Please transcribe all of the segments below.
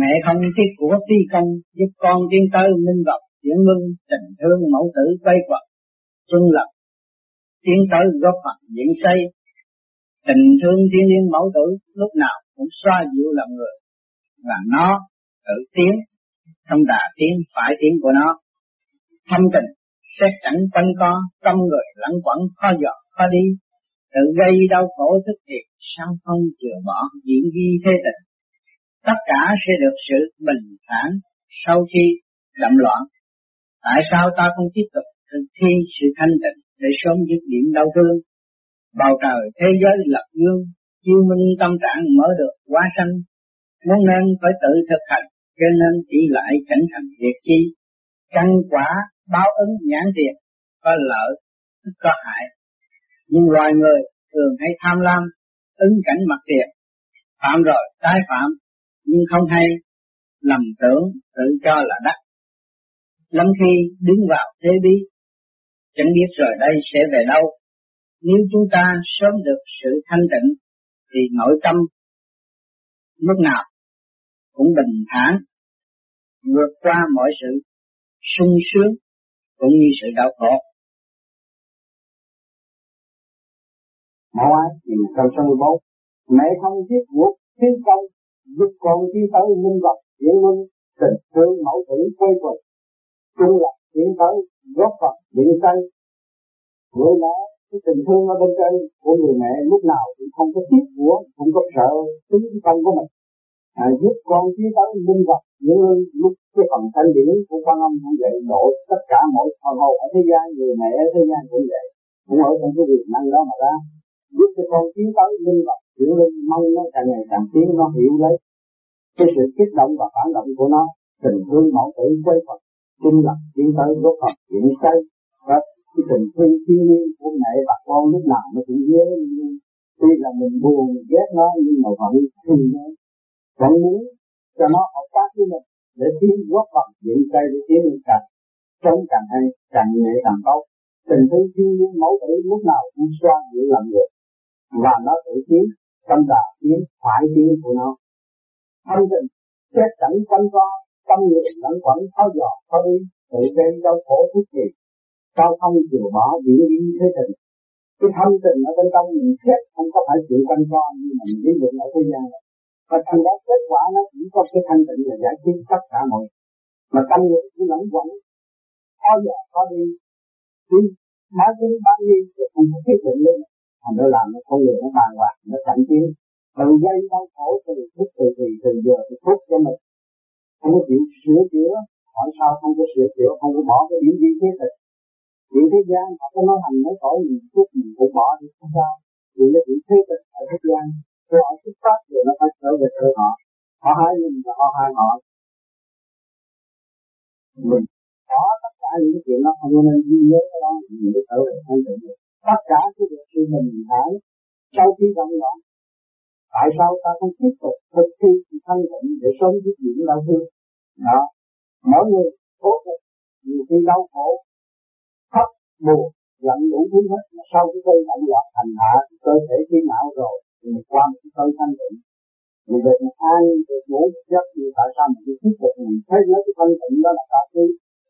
mẹ không tiếc của phi công, giúp con tiến tới minh vật chuyển luân tình thương mẫu tử quay quật, xuân lập. Tiến tới góp phật diễn xây, tình thương thiên nhiên mẫu tử lúc nào cũng xoa dịu lòng người. Và nó tự tiến không đà tiến, phải tiến của nó. Thâm tình, xét chẳng quanh co, tâm người lẫn quẩn khó dọn khó đi. Tự gây đau khổ thức thiệt, sao không chừa bỏ diễn ghi thế tình? Tất cả sẽ được sự bình thản sau khi đậm loạn. Tại sao ta không tiếp tục thực thi sự thanh tịnh để sớm dứt điểm đau thương? Bầu trời, thế giới lập dương chiêu minh tâm trạng mở được quá sanh. Muốn nên phải tự thực hành, cho nên chỉ lại cảnh thành việc chi. Căn quả báo ứng nhãn tiền, có lợi, có hại. Nhưng loài người thường hay tham lam, ứng cảnh mặt tiền. Phạm rồi, tái phạm nhưng không hay, lầm tưởng tự cho là đắc lắm khi đứng vào thế bí, chẳng biết rồi đây sẽ về đâu nếu chúng ta sớm được sự thanh tịnh, thì nội tâm lúc nào cũng bình thản, vượt qua mọi sự sung sướng cũng như sự đau khổ. Mẫu ái nhìn câu số 14 Mẹ không thiết quốc thiên công còn con tiến tới minh vật diễn minh tình thương mẫu tử quay quần. Chung lập tiến tới góp phần diễn xây người mẹ cái tình thương ở bên trên của người mẹ lúc nào cũng không có tiếc của không có sợ tính thân của mình. À, giúp con tiến tới minh vật những lúc cái phần thanh điển của quan âm cũng vậy độ tất cả mọi phần hồn ở thế gian người mẹ ở thế gian cũng vậy. Cũng ở trong cái quyền năng đó mà ra. Giúp cho con tiến tới minh vật hiểu linh mong nó càng ngày càng tiến nó hiểu lấy cái sự kích động và phản động của nó, tình thương mẫu tử quay Phật trung lập tiến tới góp Phật chuyển xây và cái tình thương thiên nhiên của mẹ và con lúc nào nó cũng nhớ tuy là mình buồn ghét nó, nhưng mà vẫn thương nó. Vẫn muốn cho nó hợp tác với mình để tiến góp phật chuyển cây để tiến lên càng. Sống càng hay, càng nhẹ, càng tốt. Tình thương thiên nhiên mẫu tử lúc nào cũng xoa dịu lòng người. Và nó tự tiến, tâm đạo tiến, phải tiến của nó thanh tình chết cảnh quanh co, tâm người lẫn quẩn tháo dò khó đi, tự gây đau khổ thức gì. Sao không chịu bỏ diễn biến thế tình. Cái thanh tình ở bên trong mình chết không có phải chịu quanh co như mà mình biết được ở thế gian. Và thành ra kết quả nó chỉ có cái thanh tịnh là giải quyết tất cả mọi mà tâm nguyện cũng lẫn quẩn. Khó giờ khó đi. Đi nói tiếng bao nhiêu cũng không có quyết định lên thành ra làm nó con người nó bàn hoàng nó chậm tiến từ gây đau khổ từ thức từ từ từ giờ thì phút cho mình. Không có chịu sửa chữa hỏi sao không có sửa chữa không có bỏ cái điểm gì thế này, chuyện thế gian họ có nói hành nói tội gì chút mình cũng bỏ thì không sao. Vì nó chuyện thế tịch ở thế gian rồi họ xuất phát rồi nó phải trở về cơ họ. Họ hai mình và họ hai họ. Mình có tất cả những chuyện đó không nên ghi nhớ cái đó mình mới trở về thanh tịnh tất cả cái việc sự mình thản sau khi vận động tại sao ta không tiếp tục thực thi sự thanh tịnh để sống với những đau thương? Đó. Mỗi người cố gắng nhiều khi đau khổ thấp buồn giận đủ thứ hết. Mà sau cái cơn động loạn thành hạ cơ thể khi não rồi, thì mình qua một cái cơn thanh tịnh. Vì vậy mà ai được ngủ giấc thì tại sao mình cứ tiếp tục mình thấy lấy cái thanh tịnh đó là cao quý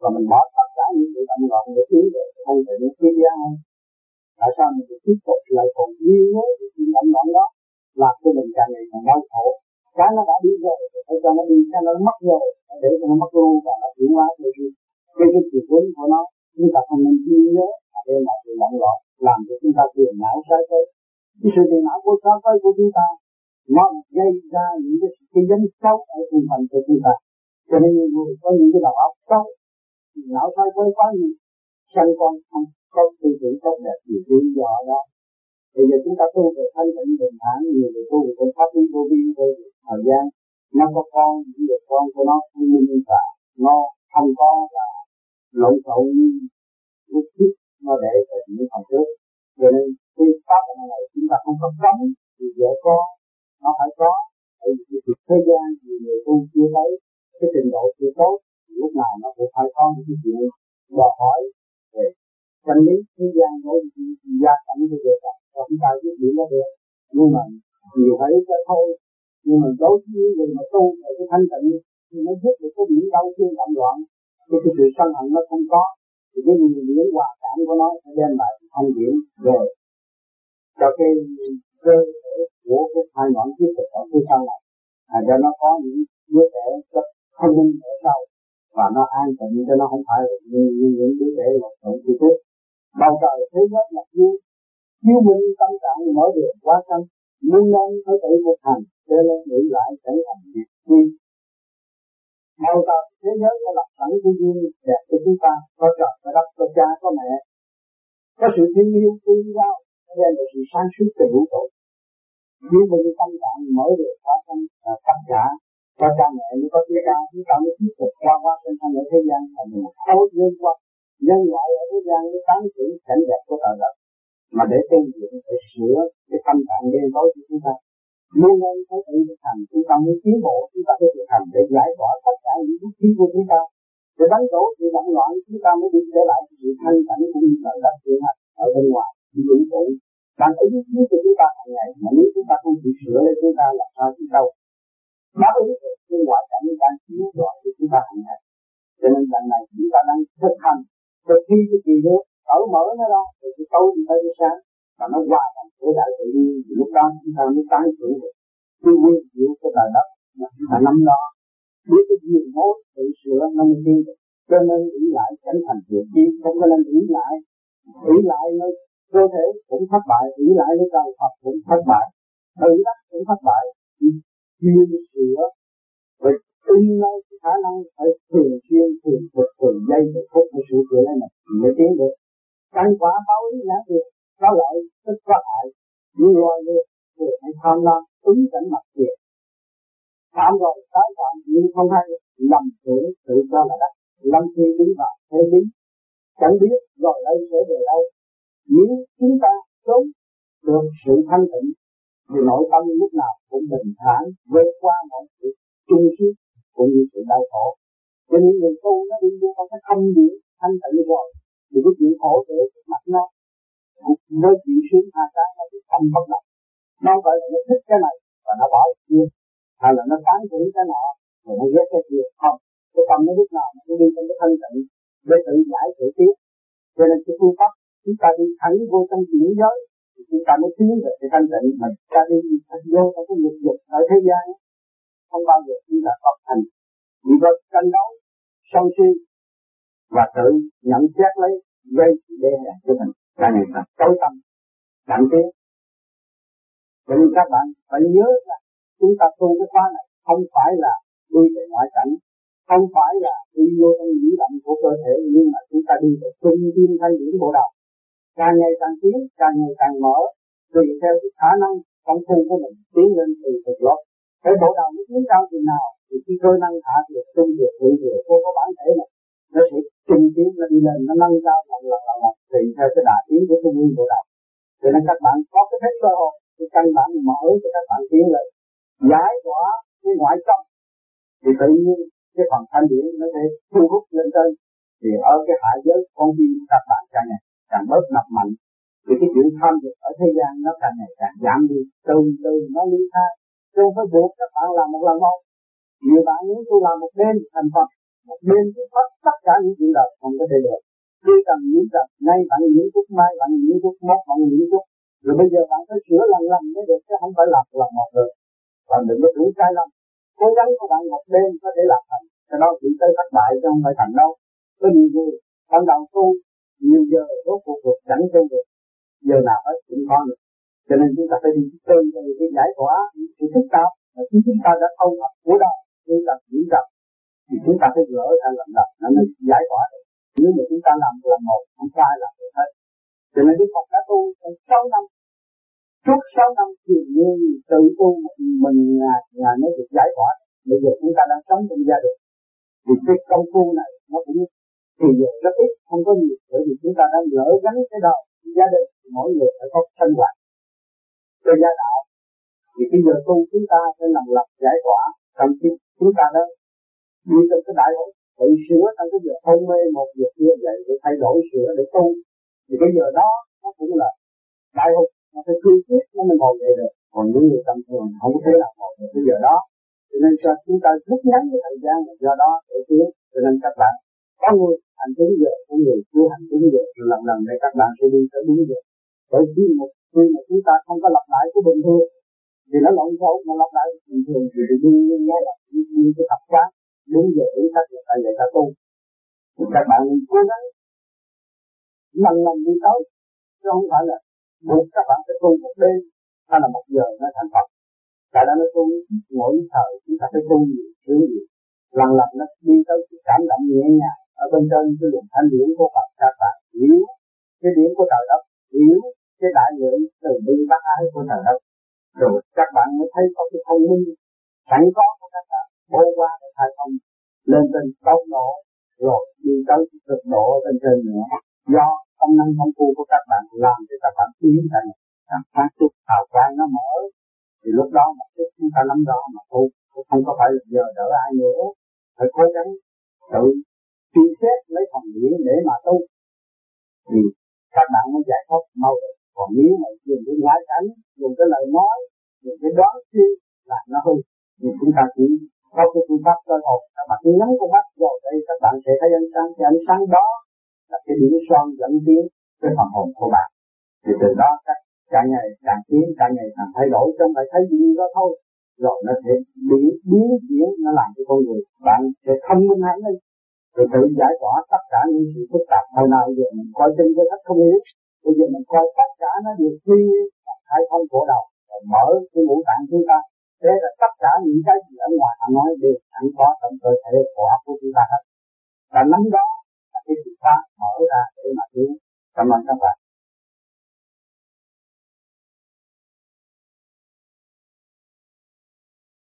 và mình bỏ tất cả những sự động loạn để tiến về thanh tịnh kia ra tại sao mình tiếp tục lại còn yêu nhớ cái sự động loạn đó? Làm cho mình càng ngày càng đau khổ. Cái nó đã đi rồi phải cho nó đi, cái nó mất rồi, để cho nó mất luôn, và nó chuyển hóa theo cái cái cái chiều hướng của nó. Chúng ta không nên ghi nhớ và đây là sự động loạn làm cho chúng ta tiền não sai tới. Cái sự tiền não của sai tới của chúng ta, nó gây ra những cái cái danh xấu ở trong phần của chúng ta. Cho nên người có những cái đầu óc xấu não sai tới quá nhiều sân con không có tư tưởng tốt đẹp gì lý do đó bây giờ chúng ta tu về thanh tịnh bình thản nhiều người tu về con pháp lý vô vi về thời gian. Nó có con, những người con của nó thông minh và nó không có là lộn xộn lúc trước. Nó để về những phần trước. Cho nên cái pháp này chúng ta không có cấm, thì vợ con nó phải có. Tại vì cái thế gian thì người tu chưa thấy, cái trình độ chưa tốt lúc nào nó cũng phải có những cái chuyện đòi hỏi về chân lý thế gian đối với gia cảnh của người ta và chúng ta biết điểm nó được. Nhưng mà nhiều thấy cái thôi. Nhưng mà đối với những người mà tu ở cái thanh tịnh thì nó giúp được cái điểm đau thương tạm loạn. Cái cái sự sân hận nó không có. Thì cái người hòa cảm của nó sẽ đem lại thanh điển về cho cái cơ thể của cái hai ngọn tiếp tục ở phía sau này. À, cho nó có những đứa trẻ rất thông minh ở sau và nó an tịnh cho nó không phải như, như những đứa trẻ lộn xộn chi thức bầu trời thế giới là vui chiếu minh tâm trạng mở đường quá sanh nhưng nên phải tự một hành, để lên nghĩ lại trở thành việc chi màu tập thế giới đã lập sẵn cái duyên đẹp cho chúng ta, có trời, có đất, có cha, có mẹ. Có sự thương yêu tương giao đem lại sự sáng suốt từ vũ trụ nếu mình tâm trạng mở được quá sanh, là tất cả có cha mẹ như có chúng ta chúng ta mới tiếp tục qua qua trên thân ở thế gian. Là mình khối nhân qua nhân loại ở thế gian, mới tán tưởng cảnh đẹp của trời đất mà để tu luyện để sửa cái tâm trạng đen tối của chúng ta. Luôn luôn phải tự thực hành, chúng ta muốn tiến bộ, chúng ta phải thực hành để giải tỏa tất cả những bức khí của chúng ta. Để đánh đổ sự động loạn, chúng ta mới đi trở lại sự thanh tịnh cũng như là đất tiến hành ở bên ngoài những vũ trụ. Đang ở dưới dưới của chúng ta hàng ngày, mà nếu chúng ta không chịu sửa lên chúng ta làm sao chúng ta đáp ứng được cái ngoại cảnh đang chiếu rọi của chúng ta hàng ngày. Cho nên lần này chúng ta đang thực hành, thực thi cái gì nữa cởi mở nó ra thì cái tối đi tới cái sáng. Và nó hòa đồng với đại tự nhiên lúc đó chúng ta mới tái sử được cái nguyên diệu của trời đất mà chúng ta nắm đó, biết cái gì mối tự sửa, nó mới đi được. Cho nên ý lại tránh thành việc chi không có nên ý lại. Ý lại nó, cơ thể cũng thất bại, ý lại với trời Phật cũng thất bại. Tự đắc cũng thất bại. Chuyên sửa. Và tin nơi khả năng phải thường xuyên, thường thực thường giây thực phút để sửa chữa này mới tiến được căn quả báo ứng nhãn được có lợi, tức có hại. Như loài người thì hay tham lam, ứng cảnh mặt tiền phạm rồi tái phạm, nhưng không hay, lầm tưởng tự cho là đắc. Lâm khi đứng vào thế lý, chẳng biết rồi đây sẽ về đâu. Nếu chúng ta sống được sự thanh tịnh, thì nội tâm lúc nào cũng bình thản, vượt qua mọi sự chung suốt cũng như sự đau khổ. Cho nên người tu nó đi vô trong cái thanh điển thanh tịnh rồi thì có chuyện khổ để mặt nó Nó chuyện sướng hai cái nó bị không bất động. Nó phải là nó thích cái này và nó bỏ cái kia, hay là nó tán thưởng cái nọ rồi nó ghét cái kia. Không, cái tâm nó lúc nào nó đi trong cái thân tịnh để tự giải tự tiếp. Cho nên cái phương pháp chúng ta đi thẳng vô trong chuyển giới, thì chúng ta mới tiến về cái thanh tịnh mà ta đi vô trong cái dục dục ở thế gian. Không bao giờ chúng ta học thành chỉ có tranh đấu sâu si và tự nhận xét lấy gây đề hèn cho mình. Càng ngày càng tối tâm cảm tiến cho nên các bạn phải nhớ là chúng ta tu cái khóa này không phải là đi về ngoại cảnh, không phải là đi vô trong nhĩ động của cơ thể, nhưng mà chúng ta đi về trung tâm thanh điển bộ đầu càng ngày càng tiến, càng ngày càng mở, tùy theo cái khả năng công phu của mình tiến lên từ từ lót. Cái bộ đầu nó tiến cao từ nào, thì khi cơ năng hạ được trung được thượng được cô có bản thể này nó sẽ tinh tiến nó đi lên, nó nâng cao lần lần lần lần tùy theo cái đà tiến của trung ương bộ đạo. cho nên các bạn có cái thế cơ hội thì căn bản mở cho các bạn tiến lên. Giải tỏa cái ngoại tâm thì tự nhiên cái phần thanh điển nó sẽ thu hút lên trên. Thì ở cái hạ giới con tim các bạn càng ngày càng bớt nập mạnh. Thì cái chuyện tham dục ở thế gian nó càng ngày càng giảm đi. Từ từ nó ly tha. Không phải buộc các bạn làm một lần một nhiều bạn muốn tôi làm một đêm thành Phật một đêm tôi phát tất cả những chuyện đời không có thể được. Khi cần những trật nay bạn những phút mai bạn những phút mốt bạn những phút. Rồi bây giờ bạn phải sửa lần lần mới được, chứ không phải lặp lần một được. Bạn đừng có tưởng sai lầm. Cố gắng của bạn một đêm có thể làm thành. Cho nó chỉ tới thất bại chứ không phải thành đâu. Có nhiều người ban đầu tu, nhiều giờ rốt cuộc cuộc chẳng tu được. Giờ nào hết cũng có được. Cho nên chúng ta phải đi từ từ cái giải tỏa những sự phức tạp mà chúng ta đã không học của đời tu tập những tập thì chúng ta phải gỡ ra lần lần nó mới giải tỏa được. Nếu mà chúng ta làm lần một, không sai làm được hết. Cho nên Đức Phật đã tu trong sáu năm. Suốt sáu năm thiền nhiên tự tu mình nhà nhà mới được giải tỏa. Bây giờ chúng ta đang sống trong gia đình. Thì cái công phu này nó cũng thì giờ rất ít, không có nhiều. Bởi vì chúng ta đang gỡ gắn cái đầu gia đình, mỗi người phải có sinh hoạt. Cho gia đạo. Thì bây giờ tu chúng ta sẽ làm lập giải tỏa. Thậm chí chúng ta đã đi trong cái đại hội, tự sửa trong cái việc hôn mê một việc kia vậy để thay đổi sửa để tu. Thì cái giờ đó, nó cũng là đại hội, nó phải cương quyết nó mới ngồi dậy được. Còn những người tâm thường không có thể nào ngồi được cái giờ đó. Cho nên cho chúng ta rút ngắn cái thời gian là do đó để tiến? Cho nên các bạn có người hành đúng giờ, có người chưa hành đúng giờ. Lần lần để các bạn sẽ đi tới đúng giờ. Bởi vì một khi mà chúng ta không có lặp lại cái bình thường, thì nó lộn xộn, mà lặp lại bình thường thì đương nhiên nó là như cái tập quán đúng giờ đúng cách là tại vậy ta tu. Thì các bạn cố gắng lần lần đi tới, chứ không phải là buộc các bạn phải tu một đêm, hay là một giờ nó thành Phật. Tại đó nó tu mỗi thời, chúng ta phải tu nhiều thứ nhiều. Lần lần nó đi tới cái cảm động nhẹ nhàng ở bên trên cái luồng thanh điển của Phật, các bạn hiểu cái điển của trời đất, hiểu cái đại lượng từ bi bác ái của trời đất. Rồi các bạn mới thấy có cái thông minh, sẵn có của các bạn vô qua cái thai không lên trên tốc độ rồi đi tới cực độ lên trên nữa. Do công năng công phu của các bạn làm cho các bạn tiến thành các phát xuất hào quang nó mở. Thì lúc đó mà chút chúng ta nắm rõ mà tu không có phải giờ đỡ ai nữa. Phải cố gắng tự suy xét lấy phần nghĩa để mà tu. Thì các bạn mới giải thoát mau được. Còn nếu mà dùng cái lái cánh dùng cái lời nói, dùng cái đoán suy là nó hư. Thì chúng ta chỉ lên hồn. Các bạn nhắm con mắt rồi đây, các bạn sẽ thấy ánh sáng. Cái ánh sáng đó là cái điểm son dẫn tiến cái phần hồn của bạn. Thì từ đó các càng ngày càng tiến, càng ngày càng thay đổi. Trong phải thấy gì đó thôi. Rồi nó sẽ biến biến chuyển, nó làm cho con người bạn sẽ thông minh hẳn lên. Thì tự giải tỏa tất cả những sự phức tạp. Hồi nào giờ mình coi chân với thách không hiểu, bây giờ mình coi tất cả nó đều suy khai thông cổ đầu mở cái ngũ tạng chúng ta thế là tất cả những cái gì ở ngoài họ nói đều sẵn có trong cơ thể của của chúng ta hết. Và nắm đó là cái sự phá mở ra để mà tiến cảm ơn các bạn.